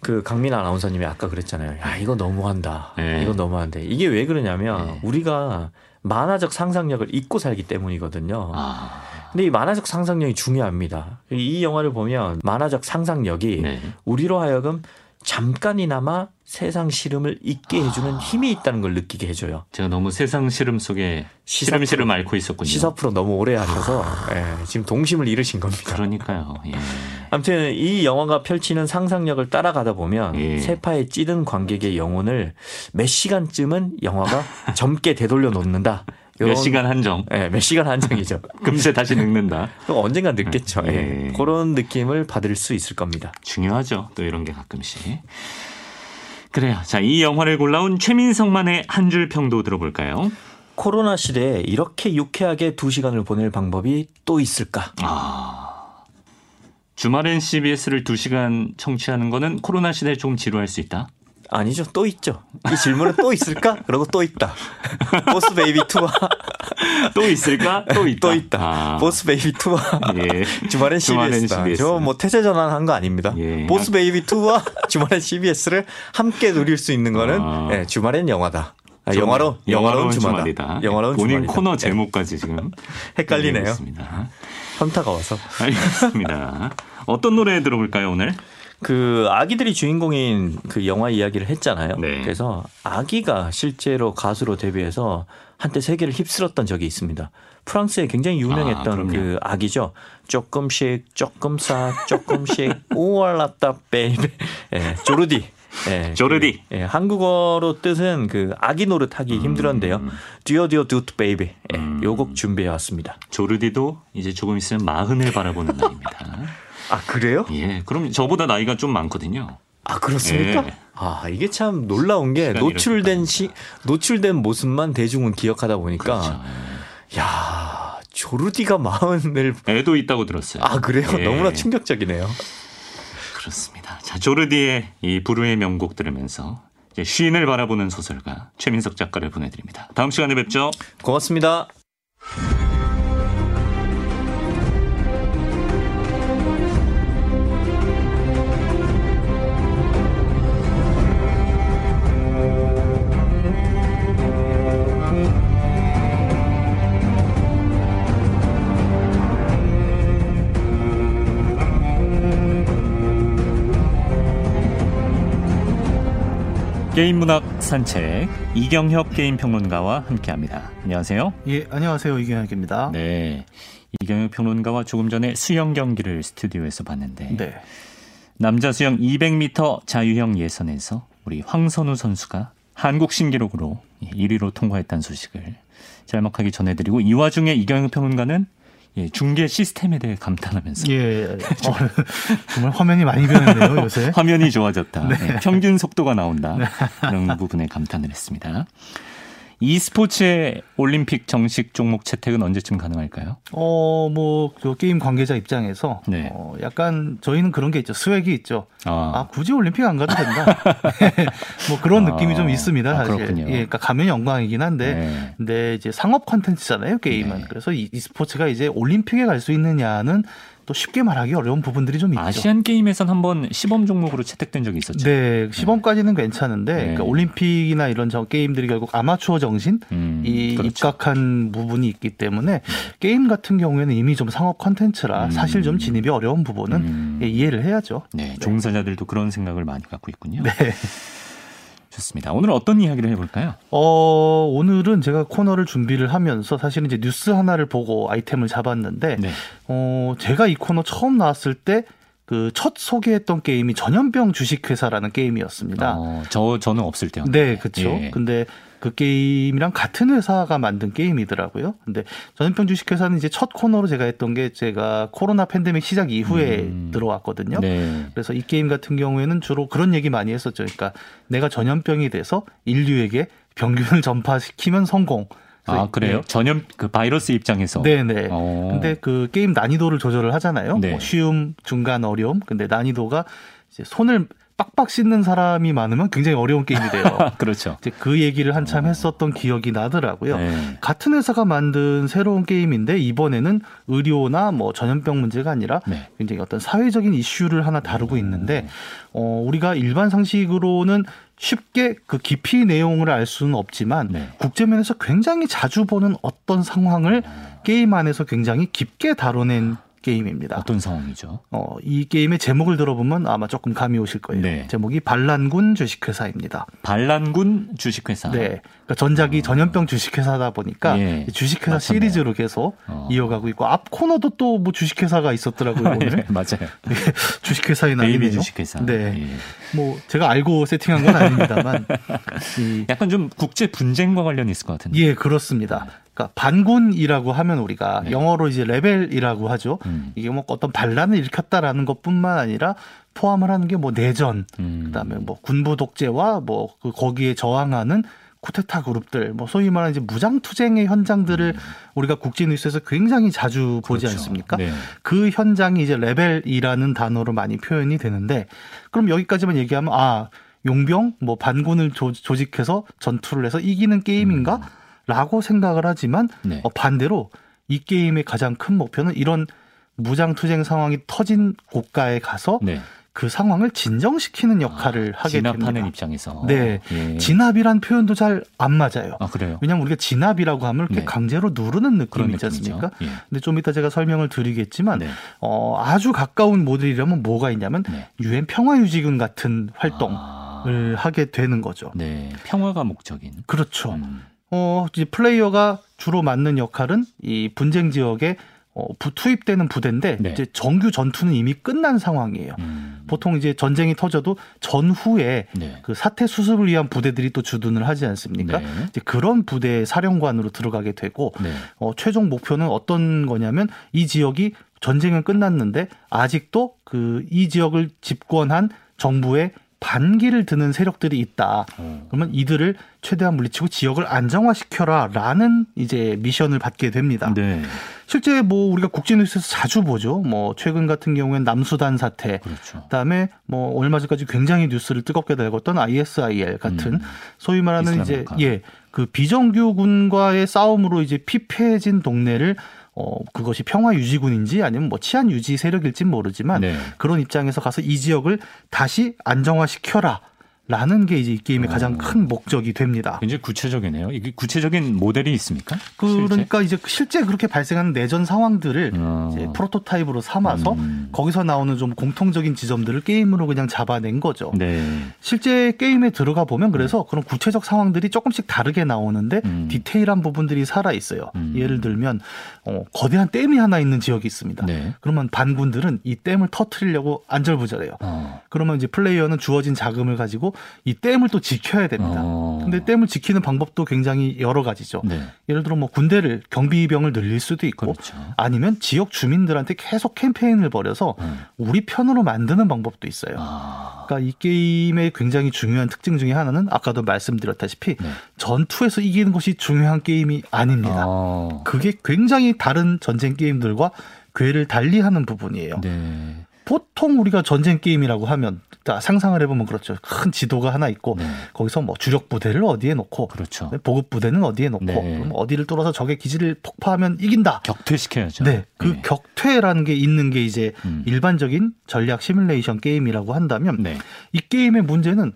그 강민 아나운서님이 아까 그랬잖아요. 야 이거 너무한다. 네. 이거 너무한데 이게 왜 그러냐면 네. 우리가 만화적 상상력을 잊고 살기 때문이거든요. 아, 근데 이 만화적 상상력이 중요합니다. 이 영화를 보면 만화적 상상력이 네. 우리로 하여금 잠깐이나마 세상 시름을 잊게 해주는 힘이 있다는 걸 느끼게 해줘요. 제가 너무 세상 시름 속에 시사 시름 시름 앓고 있었군요. 시사 프로 너무 오래 하셔서 예, 지금 동심을 잃으신 겁니다. 그러니까요. 예. 아무튼 이 영화가 펼치는 상상력을 따라가다 보면 예. 세파에 찌든 관객의 영혼을 몇 시간쯤은 영화가 젊게 되돌려 놓는다. 몇 요런- 시간 한정. 예, 몇 시간 한정이죠. 금세 다시 늙는다. 또 언젠가 늙겠죠. 예. 예. 그런 느낌을 받을 수 있을 겁니다. 중요하죠. 또 이런 게 가끔씩. 그래요. 자, 이 영화를 골라온 최민성만의 한 줄 평도 들어볼까요? 코로나 시대에 이렇게 유쾌하게 두 시간을 보낼 방법이 또 있을까? 아. 주말엔 CBS를 2시간 청취하는 거는 코로나 시대에 조금 지루할 수 있다. 아니죠. 또 있죠. 이 질문은 또 있을까? 그러고 또 있다. 보스 베이비 2와 또 있을까? 또 있다. 또 있다. 아. 보스 베이비 2와 예. 주말엔 CBS다. CBS. 저뭐 태세 전환한 거 아닙니다. 예. 보스 베이비 2와 주말엔 CBS를 함께 누릴 수 있는 거는 아. 예, 주말엔 영화다. 아, 좀 영화로 영화로운 주말이다. 주말이다. 영화로운 본인 주말이다. 코너 예, 제목까지 지금 헷갈리네요. 현타가 와서. 알겠습니다. 어떤 노래 들어볼까요 오늘? 그 아기들이 주인공인 그 영화 이야기를 했잖아요. 네. 그래서 아기가 실제로 가수로 데뷔해서 한때 세계를 휩쓸었던 적이 있습니다. 프랑스에 굉장히 아, 유명했던 그럼요. 그 아기죠. 조금씩 조금씩 조금씩 oh là là bébé. 예, 조르디. 예, 조르디. 그, 예, 한국어로 뜻은 그 아기 노릇하기 힘들었는데요. 듀오 듀오 듀트 베이비. 예, 음. 요 곡 준비해 왔습니다. 조르디도 이제 조금 있으면 마흔을 바라보는 나이입니다. 아 그래요? 예, 그럼 저보다 나이가 좀 많거든요. 아 그렇습니까? 예. 아 이게 참 놀라운 게 노출된 시 노출된 모습만 대중은 기억하다 보니까 그렇죠. 야 조르디가 마흔을 애도 있다고 들었어요. 아 그래요? 예. 너무나 충격적이네요. 그렇습니다. 자, 조르디의 이 불후의 명곡 들으면서 이제 쉰을 바라보는 소설가 최민석 작가를 보내드립니다. 다음 시간에 뵙죠. 고맙습니다. 게임 문학 산책 이경혁 게임 평론가와 함께합니다. 안녕하세요. 예, 안녕하세요. 이경혁입니다. 네, 이경혁 평론가와 조금 전에 수영 경기를 스튜디오에서 봤는데 네. 남자 수영 200m 자유형 예선에서 우리 황선우 선수가 한국 신기록으로 1위로 통과했다는 소식을 짤막하게 전해드리고 이 와중에 이경혁 평론가는 예, 중계 시스템에 대해 감탄하면서 예. 어, 정말 화면이 많이 변했네요, 요새. 화면이 좋아졌다. 네, 평균 속도가 나온다. 이런 부분에 감탄을 했습니다. E스포츠의 올림픽 정식 종목 채택은 언제쯤 가능할까요? 어, 뭐, 저 게임 관계자 입장에서 네. 어, 약간 저희는 그런 게 있죠. 스웩이 있죠. 아, 아, 굳이 올림픽 안 가도 된다. 뭐 그런 아, 느낌이 좀 있습니다, 아, 사실. 그렇군요. 예, 그러니까 가면 영광이긴 한데 네. 근데 이제 상업 콘텐츠잖아요, 게임은. 네. 그래서 이 e스포츠가 이제 올림픽에 갈 수 있느냐는 또 쉽게 말하기 어려운 부분들이 좀 있죠. 아시안 게임에선 한번 시범 종목으로 채택된 적이 있었죠. 네, 시범까지는 괜찮은데 네. 그러니까 올림픽이나 이런 저 게임들이 결국 아마추어 정신 음, 이 그렇죠. 입각한 부분이 있기 때문에 게임 같은 경우에는 이미 좀 상업 컨텐츠라 음. 사실 좀 진입이 어려운 부분은 음. 예, 이해를 해야죠. 네, 종사자들도 그런 생각을 많이 갖고 있군요. 네. 좋습니다. 오늘 어떤 이야기를 해볼까요? 어, 오늘은 제가 코너를 준비를 하면서 사실은 이제 뉴스 하나를 보고 아이템을 잡았는데, 네. 어, 제가 이 코너 처음 나왔을 때 그 첫 소개했던 게임이 전염병 주식회사라는 게임이었습니다. 어, 저 저는 없을 때요. 네, 그렇죠. 예. 근데 그 게임이랑 같은 회사가 만든 게임이더라고요. 근데 전염병 주식회사는 이제 첫 코너로 제가 했던 게 제가 코로나 팬데믹 시작 이후에 음. 들어왔거든요. 네. 그래서 이 게임 같은 경우에는 주로 그런 얘기 많이 했었죠. 그러니까 내가 전염병이 돼서 인류에게 병균을 전파시키면 성공. 아 그래요? 전염 그 바이러스 입장에서. 네, 네. 어. 근데 그 게임 난이도를 조절을 하잖아요. 네. 뭐 쉬움, 중간, 어려움. 근데 난이도가 이제 손을 빡빡 씻는 사람이 많으면 굉장히 어려운 게임이 돼요. 그렇죠. 이제 그 얘기를 한참 했었던 기억이 나더라고요. 네. 같은 회사가 만든 새로운 게임인데 이번에는 의료나 뭐 전염병 문제가 아니라 네. 굉장히 어떤 사회적인 이슈를 하나 다루고 있는데 어 우리가 일반 상식으로는 쉽게 그 깊이 내용을 알 수는 없지만 네. 국제면에서 굉장히 자주 보는 어떤 상황을 게임 안에서 굉장히 깊게 다뤄낸 게임입니다. 어떤 상황이죠? 어, 이 게임의 제목을 들어보면 아마 조금 감이 오실 거예요. 네. 제목이 반란군 주식회사입니다. 반란군 주식회사. 네. 그러니까 전작이 전염병 주식회사다 보니까 아. 예. 주식회사 맞췄네요. 시리즈로 계속 어. 이어가고 있고 앞 코너도 또 뭐 주식회사가 있었더라고요 오늘 네, 맞아요. 주식회사와 baby night네요. 주식회사. 네. 예. 뭐 제가 알고 세팅한 건 아닙니다만 이, 약간 좀 국제 분쟁과 관련이 있을 것 같은데. 예 그렇습니다. 그러니까 반군이라고 하면 우리가 네. 영어로 이제 레벨이라고 하죠. 음. 이게 뭐 어떤 반란을 일으켰다라는 것뿐만 아니라 포함을 하는 게 뭐 내전, 음. 그다음에 뭐 군부 독재와 뭐 그 거기에 저항하는 쿠데타 그룹들, 뭐 소위 말하는 이제 무장 투쟁의 현장들을 우리가 국제 뉴스에서 굉장히 자주 보지 음. 그렇죠. 않습니까? 네. 그 현장이 이제 레벨이라는 단어로 많이 표현이 되는데 그럼 여기까지만 얘기하면 아 용병 뭐 반군을 조, 조직해서 전투를 해서 이기는 게임인가? 라고 생각을 하지만 음. 네. 어, 반대로 이 게임의 가장 큰 목표는 이런 무장 투쟁 상황이 터진 고가에 가서 네. 그 상황을 진정시키는 역할을 하게 진압하는 됩니다. 입장에서. 네. 예. 진압이란 표현도 잘 안 맞아요. 아 그래요. 왜냐하면 우리가 진압이라고 하면 이렇게 네. 강제로 누르는 느낌이 있지. 않습니까? 예. 근데 좀 이따 제가 설명을 드리겠지만 네. 어, 아주 가까운 모델이라면 뭐가 있냐면 네. 유엔 평화유지군 같은 활동을 아, 하게 되는 거죠. 네. 평화가 목적인. 그렇죠. 음. 어, 이제 플레이어가 주로 맡는 역할은 이 분쟁 지역에 어, 부- 투입되는 부대인데 네. 이제 정규 전투는 이미 끝난 상황이에요. 음. 보통 이제 전쟁이 터져도 전후에 네. 그 사태 수습을 위한 부대들이 또 주둔을 하지 않습니까? 네. 이제 그런 부대의 사령관으로 들어가게 되고 네. 어, 최종 목표는 어떤 거냐면 이 지역이 전쟁은 끝났는데 아직도 그 이 지역을 집권한 정부의 반기를 드는 세력들이 있다. 어. 그러면 이들을 최대한 물리치고 지역을 안정화시켜라라는 이제 미션을 받게 됩니다. 네. 실제 뭐 우리가 국제 뉴스에서 자주 보죠. 뭐 최근 같은 경우엔 남수단 사태, 그렇죠. 그다음에 뭐 얼마 전까지 굉장히 뉴스를 뜨겁게 달궜던 ISIL 같은 음. 소위 말하는 이슬람 이제. 예 그 비정규군과의 싸움으로 이제 피폐해진 동네를 어 그것이 평화 유지군인지 아니면 뭐 치안 유지 세력일진 모르지만 네. 그런 입장에서 가서 이 지역을 다시 안정화시켜라. 라는 게 이제 이 게임의 어. 가장 큰 목적이 됩니다. 굉장히 구체적이네요. 이게 구체적인 모델이 있습니까? 그러니까 이제 실제 그렇게 발생하는 내전 상황들을 어. 이제 프로토타입으로 삼아서 음. 거기서 나오는 좀 공통적인 지점들을 게임으로 그냥 잡아낸 거죠. 네. 실제 게임에 들어가 보면 그래서 그런 구체적 상황들이 조금씩 다르게 나오는데 음. 디테일한 부분들이 살아 있어요. 음. 예를 들면 어, 거대한 댐이 하나 있는 지역이 있습니다. 네. 그러면 반군들은 이 댐을 터트리려고 안절부절해요. 어. 그러면 이제 플레이어는 주어진 자금을 가지고 이 댐을 또 지켜야 됩니다. 어. 근데 댐을 지키는 방법도 굉장히 여러 가지죠. 네. 예를 들어 뭐 군대를 경비병을 늘릴 수도 있고 그렇죠. 아니면 지역 주민들한테 계속 캠페인을 벌여서 음. 우리 편으로 만드는 방법도 있어요. 아. 그러니까 이 게임의 굉장히 중요한 특징 중에 하나는 아까도 말씀드렸다시피 네. 전투에서 이기는 것이 중요한 게임이 아닙니다. 어. 그게 굉장히 다른 전쟁 게임들과 궤를 달리하는 부분이에요. 네. 보통 우리가 전쟁 게임이라고 하면 자, 상상을 해보면 그렇죠. 큰 지도가 하나 있고 네. 거기서 뭐 주력 부대를 어디에 놓고 그렇죠. 보급 부대는 어디에 놓고 네. 그럼 어디를 뚫어서 적의 기지를 폭파하면 이긴다. 격퇴시켜야죠. 네, 그 네. 격퇴라는 게 있는 게 이제 음. 일반적인 전략 시뮬레이션 게임이라고 한다면 네. 이 게임의 문제는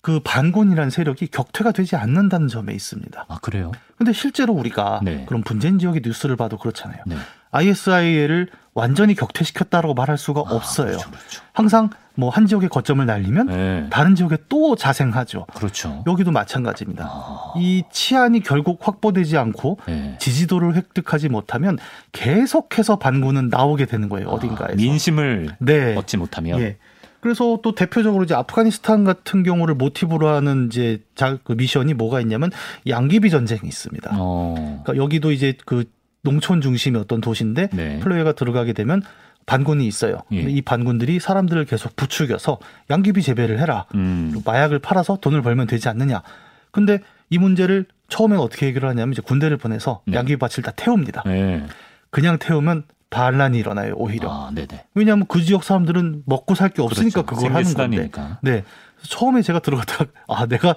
그 반군이라는 세력이 격퇴가 되지 않는다는 점에 있습니다. 아 그래요? 근데 실제로 우리가 네. 그런 분쟁 지역의 뉴스를 봐도 그렇잖아요. 네. ISIL을 완전히 격퇴시켰다라고 말할 수가 없어요. 그렇죠, 그렇죠. 항상 뭐 한 지역에 거점을 날리면 네. 다른 지역에 또 자생하죠. 그렇죠. 여기도 마찬가지입니다. 아, 이 치안이 결국 확보되지 않고 네. 지지도를 획득하지 못하면 계속해서 반군은 나오게 되는 거예요. 아, 어딘가에서. 민심을 네. 얻지 못하면 예. 그래서 또 대표적으로 이제 아프가니스탄 같은 경우를 모티브로 하는 이제 자, 그 미션이 뭐가 있냐면 양귀비 전쟁이 있습니다. 어. 그러니까 여기도 이제 그 농촌 중심의 어떤 도시인데 네. 플레이어가 들어가게 되면 반군이 있어요. 예. 이 반군들이 사람들을 계속 부추겨서 양귀비 재배를 해라. 음. 마약을 팔아서 돈을 벌면 되지 않느냐. 근데 이 문제를 처음엔 어떻게 해결을 하냐면 이제 군대를 보내서 네. 양귀비 밭을 다 태웁니다. 네. 그냥 태우면 반란이 일어나요, 오히려. 아. 왜냐하면 그 지역 사람들은 먹고 살 게 없으니까 그렇죠. 그걸 하는 건데. 네. 처음에 제가 들어갔다가 아 내가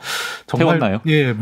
정말 태웠나요? 예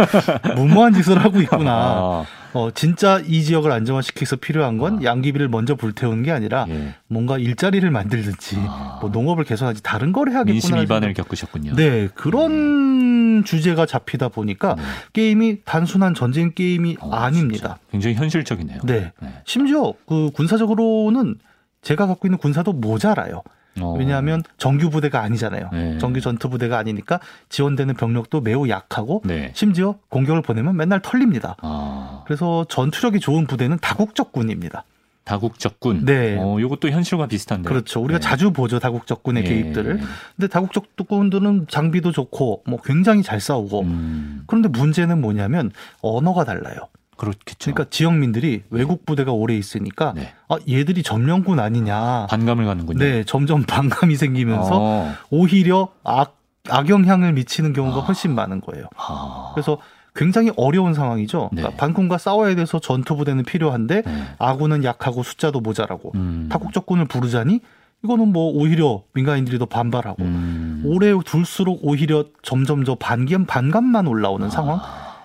무모한 짓을 하고 있구나. 아, 어 진짜 이 지역을 안정화시키기 위해서 필요한 건 양귀비를 먼저 불태우는 게 아니라 예. 뭔가 일자리를 만들든지 아. 뭐 농업을 개선하지 다른 걸 해야겠구나. 민심 위반을 겪으셨군요. 네 그런 주제가 잡히다 보니까 네. 게임이 단순한 전쟁 게임이 어, 아닙니다. 진짜 굉장히 현실적이네요. 네. 네. 심지어 그 군사적으로는 제가 갖고 있는 군사도 모자라요. 어. 왜냐하면 정규 부대가 아니잖아요. 네. 정규 전투 부대가 아니니까 지원되는 병력도 매우 약하고 네. 심지어 공격을 보내면 맨날 털립니다. 아, 그래서 전투력이 좋은 부대는 다국적군입니다. 다국적군. 네. 어, 이것도 현실과 비슷한데. 그렇죠. 우리가 네. 자주 보죠 다국적군의 예. 개입들을. 근데 다국적군들은 장비도 좋고 뭐 굉장히 잘 싸우고 음, 그런데 문제는 뭐냐면 언어가 달라요. 그렇겠죠. 그러니까 지역민들이 외국 부대가 오래 있으니까 네. 아 얘들이 점령군 아니냐. 반감을 갖는군요. 네, 점점 반감이 생기면서 어. 오히려 악 악영향을 미치는 경우가 아. 훨씬 많은 거예요. 아. 그래서 굉장히 어려운 상황이죠. 네. 그러니까 반군과 싸워야 돼서 전투 부대는 필요한데 네. 아군은 약하고 숫자도 모자라고 음. 타국적군을 부르자니 이거는 뭐 오히려 민간인들이 더 반발하고 음. 오래 둘수록 오히려 점점 저 반감 반감만 올라오는 상황.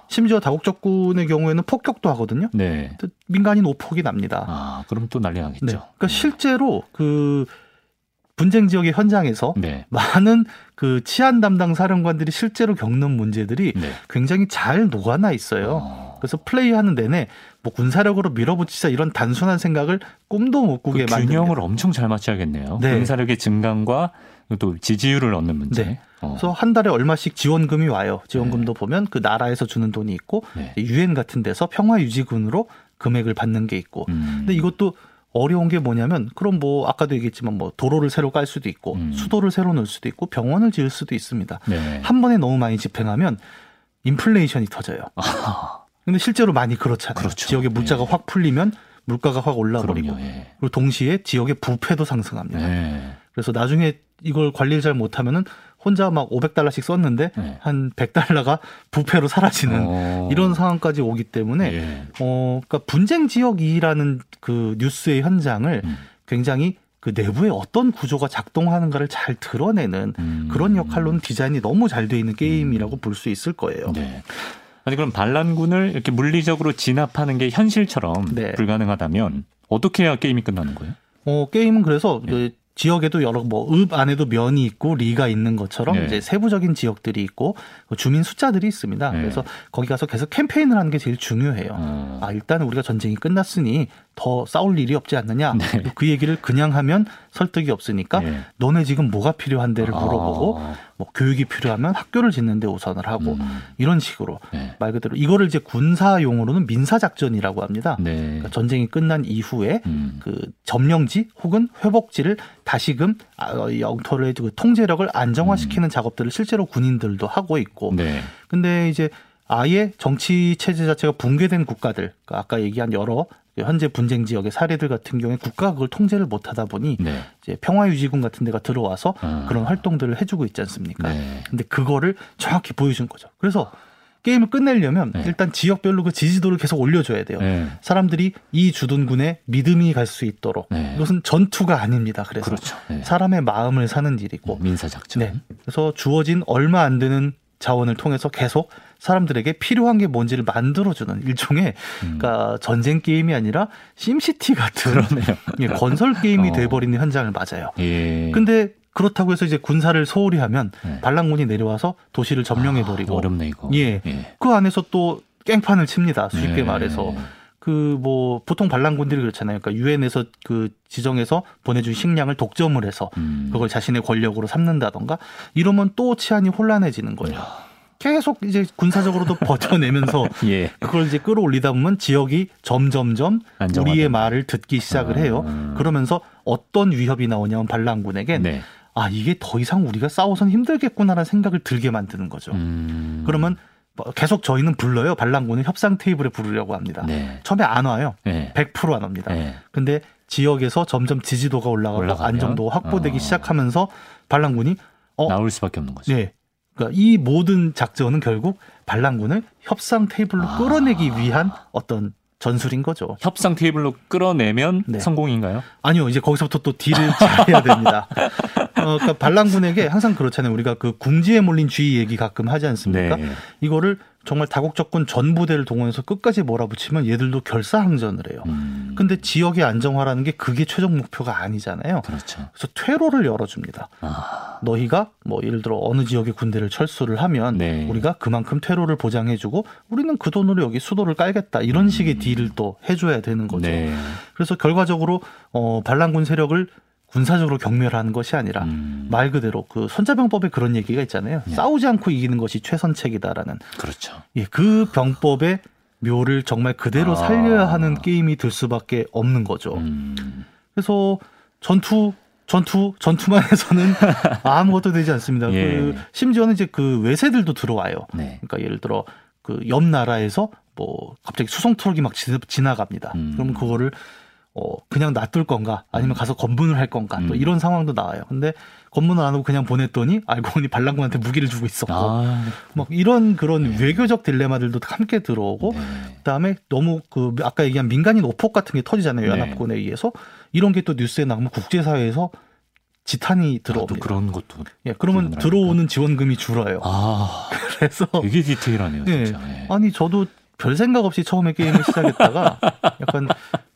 아. 심지어 다국적군의 경우에는 폭격도 하거든요. 네. 또 민간인 오폭이 납니다. 아, 그럼 또 난리 나겠죠. 네. 그러니까 실제로 그 분쟁 지역의 현장에서 네. 많은 그 치안 담당 사령관들이 실제로 겪는 문제들이 네. 굉장히 잘 녹아나 있어요. 어. 그래서 플레이하는 내내 뭐 군사력으로 밀어붙이자 이런 단순한 생각을 꿈도 못그 꾸게 만듭니다. 균형을 엄청 잘 맞춰야겠네요. 네. 군사력의 증강과 또 지지율을 얻는 문제. 네. 어. 그래서 한 달에 얼마씩 지원금이 와요. 지원금도 보면 그 나라에서 주는 돈이 있고 네. 유엔 같은 데서 평화 유지군으로 금액을 받는 게 있고. 음. 근데 이것도 어려운 게 뭐냐면 그럼 뭐 아까도 얘기했지만 뭐 도로를 새로 깔 수도 있고 음. 수도를 새로 넣을 수도 있고 병원을 지을 수도 있습니다. 네. 한 번에 너무 많이 집행하면 인플레이션이 터져요. 아, 근데 실제로 많이 그렇잖아요. 그렇죠. 지역의 물자가 네. 확 풀리면 물가가 확 올라버리고. 예. 그리고 동시에 지역의 부패도 상승합니다. 네. 그래서 나중에 이걸 관리를 잘 못하면은 혼자 막 500달러씩 썼는데 네. 한 100달러가 부패로 사라지는 어. 이런 상황까지 오기 때문에 예. 어 그러니까 분쟁 지역이라는 그 뉴스의 현장을 음. 굉장히 그 내부에 어떤 구조가 작동하는가를 잘 드러내는 음. 그런 역할로는 디자인이 너무 잘 돼 있는 게임이라고 볼수 있을 거예요. 네. 아니 그럼 반란군을 이렇게 물리적으로 진압하는 게 현실처럼 네. 불가능하다면 어떻게 해야 게임이 끝나는 거예요? 어, 게임은 그래서 네. 그 지역에도 여러 뭐 읍 안에도 면이 있고 리가 있는 것처럼 네. 이제 세부적인 지역들이 있고 그 주민 숫자들이 있습니다. 네. 그래서 거기 가서 계속 캠페인을 하는 게 제일 중요해요. 어. 아 일단 우리가 전쟁이 끝났으니 더 싸울 일이 없지 않느냐. 네. 그 얘기를 그냥 하면 설득이 없으니까 네. 너네 지금 뭐가 필요한데를 물어보고 아. 뭐 교육이 필요하면 학교를 짓는데 우선을 하고 음. 이런 식으로 네. 말 그대로 이거를 이제 군사 용어로는 민사 작전이라고 합니다. 네. 그러니까 전쟁이 끝난 이후에 음. 그 점령지 혹은 회복지를 다시금 아, 어, 그 통제력을 안정화시키는 작업들을 실제로 군인들도 하고 있고 음. 네. 근데 이제 아예 정치 체제 자체가 붕괴된 국가들 그러니까 아까 얘기한 여러 현재 분쟁 지역의 사례들 같은 경우에 국가가 그걸 통제를 못 하다 보니 네. 이제 평화유지군 같은 데가 들어와서 아. 그런 활동들을 해주고 있지 않습니까? 네. 근데 그거를 정확히 보여준 거죠. 그래서 게임을 끝내려면 네. 일단 지역별로 그 지지도를 계속 올려줘야 돼요. 네. 사람들이 이 주둔군에 믿음이 갈 수 있도록 네. 이것은 전투가 아닙니다. 그래서 그렇죠. 네. 사람의 마음을 사는 일이고 민사 작전. 네. 그래서 주어진 얼마 안 되는 자원을 통해서 계속 사람들에게 필요한 게 뭔지를 만들어주는 일종의 음. 그러니까 전쟁 게임이 아니라 심시티 같은 그러네요. 예, 건설 게임이 어. 돼버리는 현장을 맞아요. 예. 근데 그렇다고 해서 이제 군사를 소홀히 하면 네. 반란군이 내려와서 도시를 점령해 버리고 아, 어렵네 이거. 예. 그 안에서 또 깽판을 칩니다. 쉽게 네. 말해서 그 뭐 보통 반란군들이 그렇잖아요. 그러니까 유엔에서 그 지정해서 보내준 식량을 독점을 해서 음. 그걸 자신의 권력으로 삼는다던가 이러면 또 치안이 혼란해지는 거예요. 계속 이제 군사적으로도 버텨내면서 예. 그걸 이제 끌어올리다 보면 지역이 점점점 안정화된다. 우리의 말을 듣기 시작을 해요. 아. 그러면서 어떤 위협이 나오냐면 반란군에겐 네. 아 이게 더 이상 우리가 싸워선 힘들겠구나라는 생각을 들게 만드는 거죠. 음. 그러면 뭐 계속 저희는 불러요. 반란군을 협상 테이블에 부르려고 합니다. 네. 처음에 안 와요. 네. 100%안 옵니다. 네. 근데 지역에서 점점 지지도가 올라가고 올라가면? 안정도가 확보되기 어. 시작하면서 반란군이 어, 나올 수밖에 없는 거죠. 네. 그러니까 이 모든 작전은 결국 반란군을 협상 테이블로 아. 끌어내기 위한 어떤 전술인 거죠. 협상 테이블로 끌어내면 네. 성공인가요? 아니요, 이제 거기서부터 또 딜을 잘해야 됩니다. 어, 그러니까 반란군에게 항상 그렇잖아요. 우리가 그 궁지에 몰린 쥐 얘기 가끔 하지 않습니까? 네. 이거를 정말 다국적군 전 부대를 동원해서 끝까지 몰아붙이면 얘들도 결사항전을 해요. 음. 근데 지역의 안정화라는 게 그게 최종 목표가 아니잖아요. 그렇죠. 그래서 퇴로를 열어줍니다. 아. 너희가 뭐 예를 들어 어느 지역의 군대를 철수를 하면 네. 우리가 그만큼 퇴로를 보장해주고 우리는 그 돈으로 여기 수도를 깔겠다 이런 식의 딜을 또 해줘야 되는 거죠. 음. 네. 그래서 결과적으로 어, 반란군 세력을 군사적으로 경멸하는 것이 아니라 음. 말 그대로 그 손자병법에 그런 얘기가 있잖아요. 네. 싸우지 않고 이기는 것이 최선책이다라는 그렇죠. 예, 그 병법의 묘를 정말 그대로 아. 살려야 하는 게임이 될 수밖에 없는 거죠. 음. 그래서 전투 전투 전투만 해서는 아무것도 되지 않습니다. 예. 그 심지어는 이제 그 외세들도 들어와요. 네. 그러니까 예를 들어 그 옆 나라에서 뭐 갑자기 수송 트럭이 막 지- 지나갑니다. 음. 그러면 그거를 어 그냥 놔둘 건가 아니면 가서 검문을 할 건가 또 음. 이런 상황도 나와요. 근데 검문을 안 하고 그냥 보냈더니 알고 보니 반란군한테 무기를 주고 있었고 아. 막 이런 그런 외교적 딜레마들도 함께 들어오고 네. 그다음에 너무 그 아까 얘기한 민간인 오폭 같은 게 터지잖아요 네. 연합군에 의해서 이런 게 또 뉴스에 나오면 국제사회에서 지탄이 아, 또 들어옵니다. 그런 것도. 예, 그러면. 들어오는 지원금이 줄어요. 아, 그래서 되게 디테일하네요, 예. 진짜. 예. 아니 저도 별 생각 없이 처음에 게임을 시작했다가 약간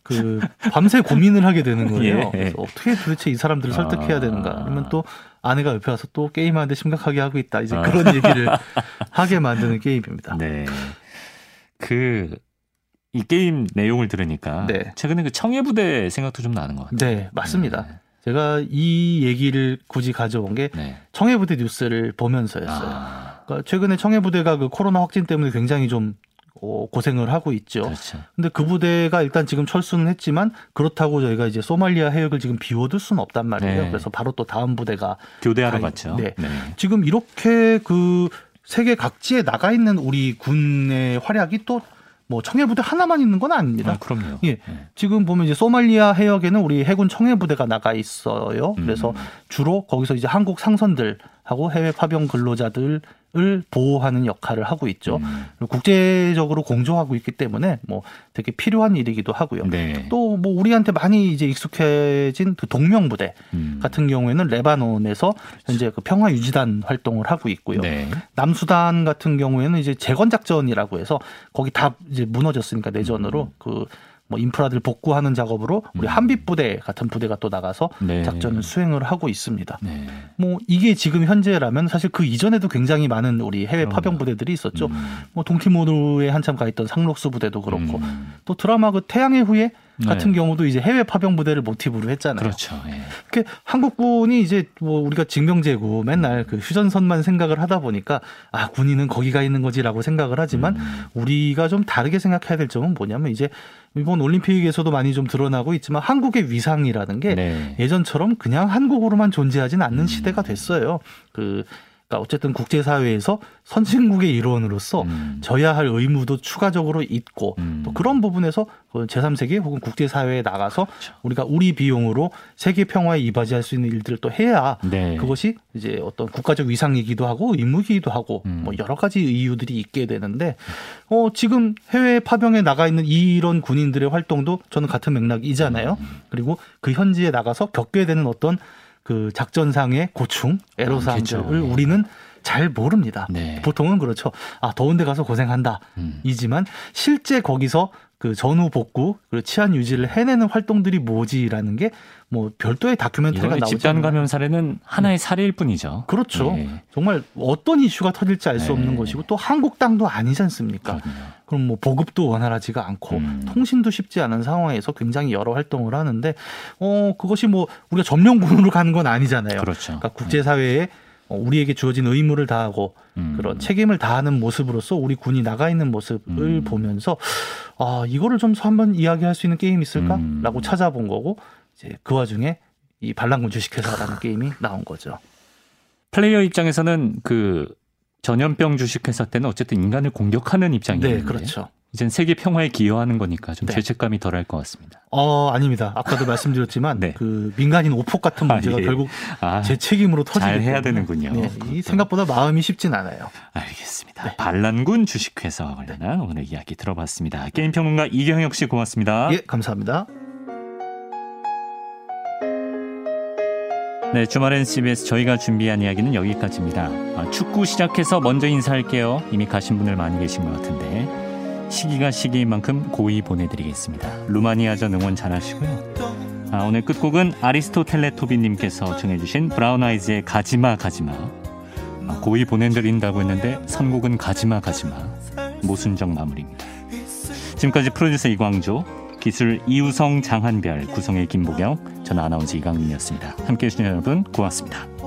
그 밤새 고민을 하게 되는 거예요. 예. 어떻게 도대체 이 사람들을 설득해야 아. 되는가? 아니면 또 아내가 옆에 와서 또 게임하는데 심각하게 하고 있다. 이제 아. 그런 얘기를 하게 만드는 게임입니다. 네. 그, 이 게임 내용을 들으니까. 네. 최근에 그 청해부대 생각도 좀 나는 것 같아요. 네, 맞습니다. 제가 이 얘기를 굳이 가져온 게 네. 청해부대 뉴스를 보면서였어요. 아, 그러니까 최근에 청해부대가 그 코로나 확진 때문에 굉장히 좀 어, 고생을 하고 있죠. 그렇죠. 근데 그 부대가 일단 지금 철수는 했지만 그렇다고 저희가 이제 소말리아 해역을 지금 비워둘 수는 없단 말이에요. 네. 그래서 바로 또 다음 부대가 교대하러 가- 갔죠. 네. 지금 이렇게 그 세계 각지에 나가 있는 우리 군의 활약이 또뭐 청해 부대 하나만 있는 건 아닙니다. 아, 그럼요. 예. 네. 지금 보면 이제 소말리아 해역에는 우리 해군 청해 부대가 나가 있어요. 그래서 음. 주로 거기서 이제 한국 상선들 하고 해외 파병 근로자들을 보호하는 역할을 하고 있죠. 음. 국제적으로 공조하고 있기 때문에 뭐 되게 필요한 일이기도 하고요. 네. 또뭐 우리한테 많이 이제 익숙해진 그 동명 부대 음. 같은 경우에는 레바논에서 현재 그 평화 유지단 활동을 하고 있고요. 네. 남수단 같은 경우에는 이제 재건 작전이라고 해서 거기 다 이제 무너졌으니까 내전으로 그 뭐 인프라들 복구하는 작업으로 우리 음. 한빛 부대 같은 부대가 또 나가서 네. 작전을 수행을 하고 있습니다. 네. 뭐 이게 지금 현재라면 사실 그 이전에도 굉장히 많은 우리 해외 그럼요. 파병 부대들이 있었죠. 음. 뭐 동티모르에 한참 가 있던 상록수 부대도 그렇고 음. 또 드라마 그 태양의 후예 같은 네. 경우도 이제 해외 파병 부대를 모티브로 했잖아요. 그렇죠. 예. 이렇게 한국군이 이제 뭐 우리가 징병제고 맨날 그 휴전선만 생각을 하다 보니까 아 군인은 거기가 있는 거지라고 생각을 하지만 음. 우리가 좀 다르게 생각해야 될 점은 뭐냐면 이제 이번 올림픽에서도 많이 좀 드러나고 있지만 한국의 위상이라는 게 네. 예전처럼 그냥 한국으로만 존재하진 않는 음. 시대가 됐어요. 그 그러니까 어쨌든 국제사회에서 선진국의 일원으로서 음. 져야 할 의무도 추가적으로 있고 음. 또 그런 부분에서 그 제3세계 혹은 국제사회에 나가서 그렇죠. 우리가 우리 비용으로 세계 평화에 이바지할 수 있는 일들을 또 해야 네. 그것이 이제 어떤 국가적 위상이기도 하고 의무이기도 하고 음. 뭐 여러 가지 이유들이 있게 되는데 어 지금 해외 파병에 나가 있는 이런 군인들의 활동도 저는 같은 맥락이잖아요. 음. 그리고 그 현지에 나가서 겪게 되는 어떤 그 작전상의 고충. 애로사항들을 예. 우리는 잘 모릅니다. 네. 보통은 그렇죠. 아 더운 데 가서 고생한다. 음. 이지만 실제 거기서 그 전후 복구 그리고 치안 유지를 해내는 활동들이 뭐지라는 게 뭐 별도의 다큐멘터리가 나오지 집단? 감염 사례는 하나의 사례일 뿐이죠. 그렇죠. 예. 정말 어떤 이슈가 터질지 알수 네. 없는 것이고 또 한국 땅도 아니지 않습니까? 그럼요. 그럼 뭐 보급도 원활하지가 않고 음. 통신도 쉽지 않은 상황에서 굉장히 여러 활동을 하는데 어 그것이 뭐 우리가 점령군으로 가는 건 아니잖아요. 그렇죠. 그러니까 국제사회에 어, 우리에게 주어진 의무를 다하고 음. 그런 책임을 다하는 모습으로서 우리 군이 나가 있는 모습을 음. 보면서 아 이거를 좀 한번 이야기할 수 있는 게임이 있을까라고 음. 찾아본 거고 이제 그 와중에 이 반란군 주식회사라는 게임이 나온 거죠. 플레이어 입장에서는 그 전염병 주식회사 때는 어쨌든 인간을 공격하는 입장이었는데 네, 그렇죠. 이젠 세계 평화에 기여하는 거니까 좀 네. 죄책감이 덜할 것 같습니다. 어 아닙니다. 아까도 말씀드렸지만 네. 그 민간인 오폭 같은 문제가 아, 예. 결국 아, 제 책임으로 터지기 잘 해야 되는군요. 네, 이. 생각보다 마음이 쉽진 않아요. 알겠습니다. 네. 반란군 주식회사와 관련한 오늘 이야기 들어봤습니다. 게임 평론가 이경혁 씨 고맙습니다. 예, 감사합니다. 네, 주말엔 CBS 저희가 준비한 이야기는 여기까지입니다. 아, 축구 시작해서 먼저 인사할게요. 이미 가신 분들 많이 계신 것 같은데 시기가 시기인 만큼 고이 보내드리겠습니다. 루마니아전 응원 잘하시고요. 아, 오늘 끝곡은 아리스토텔레토비님께서 정해주신 브라운 아이즈의 가지마 가지마. 아, 고이 보내드린다고 했는데 선곡은 가지마 가지마. 모순적 마무리입니다. 지금까지 프로듀서 이광조, 기술 이우성 장한별, 구성의 김보경, 저는 아나운서 이강민이었습니다. 함께해 주신 여러분 고맙습니다.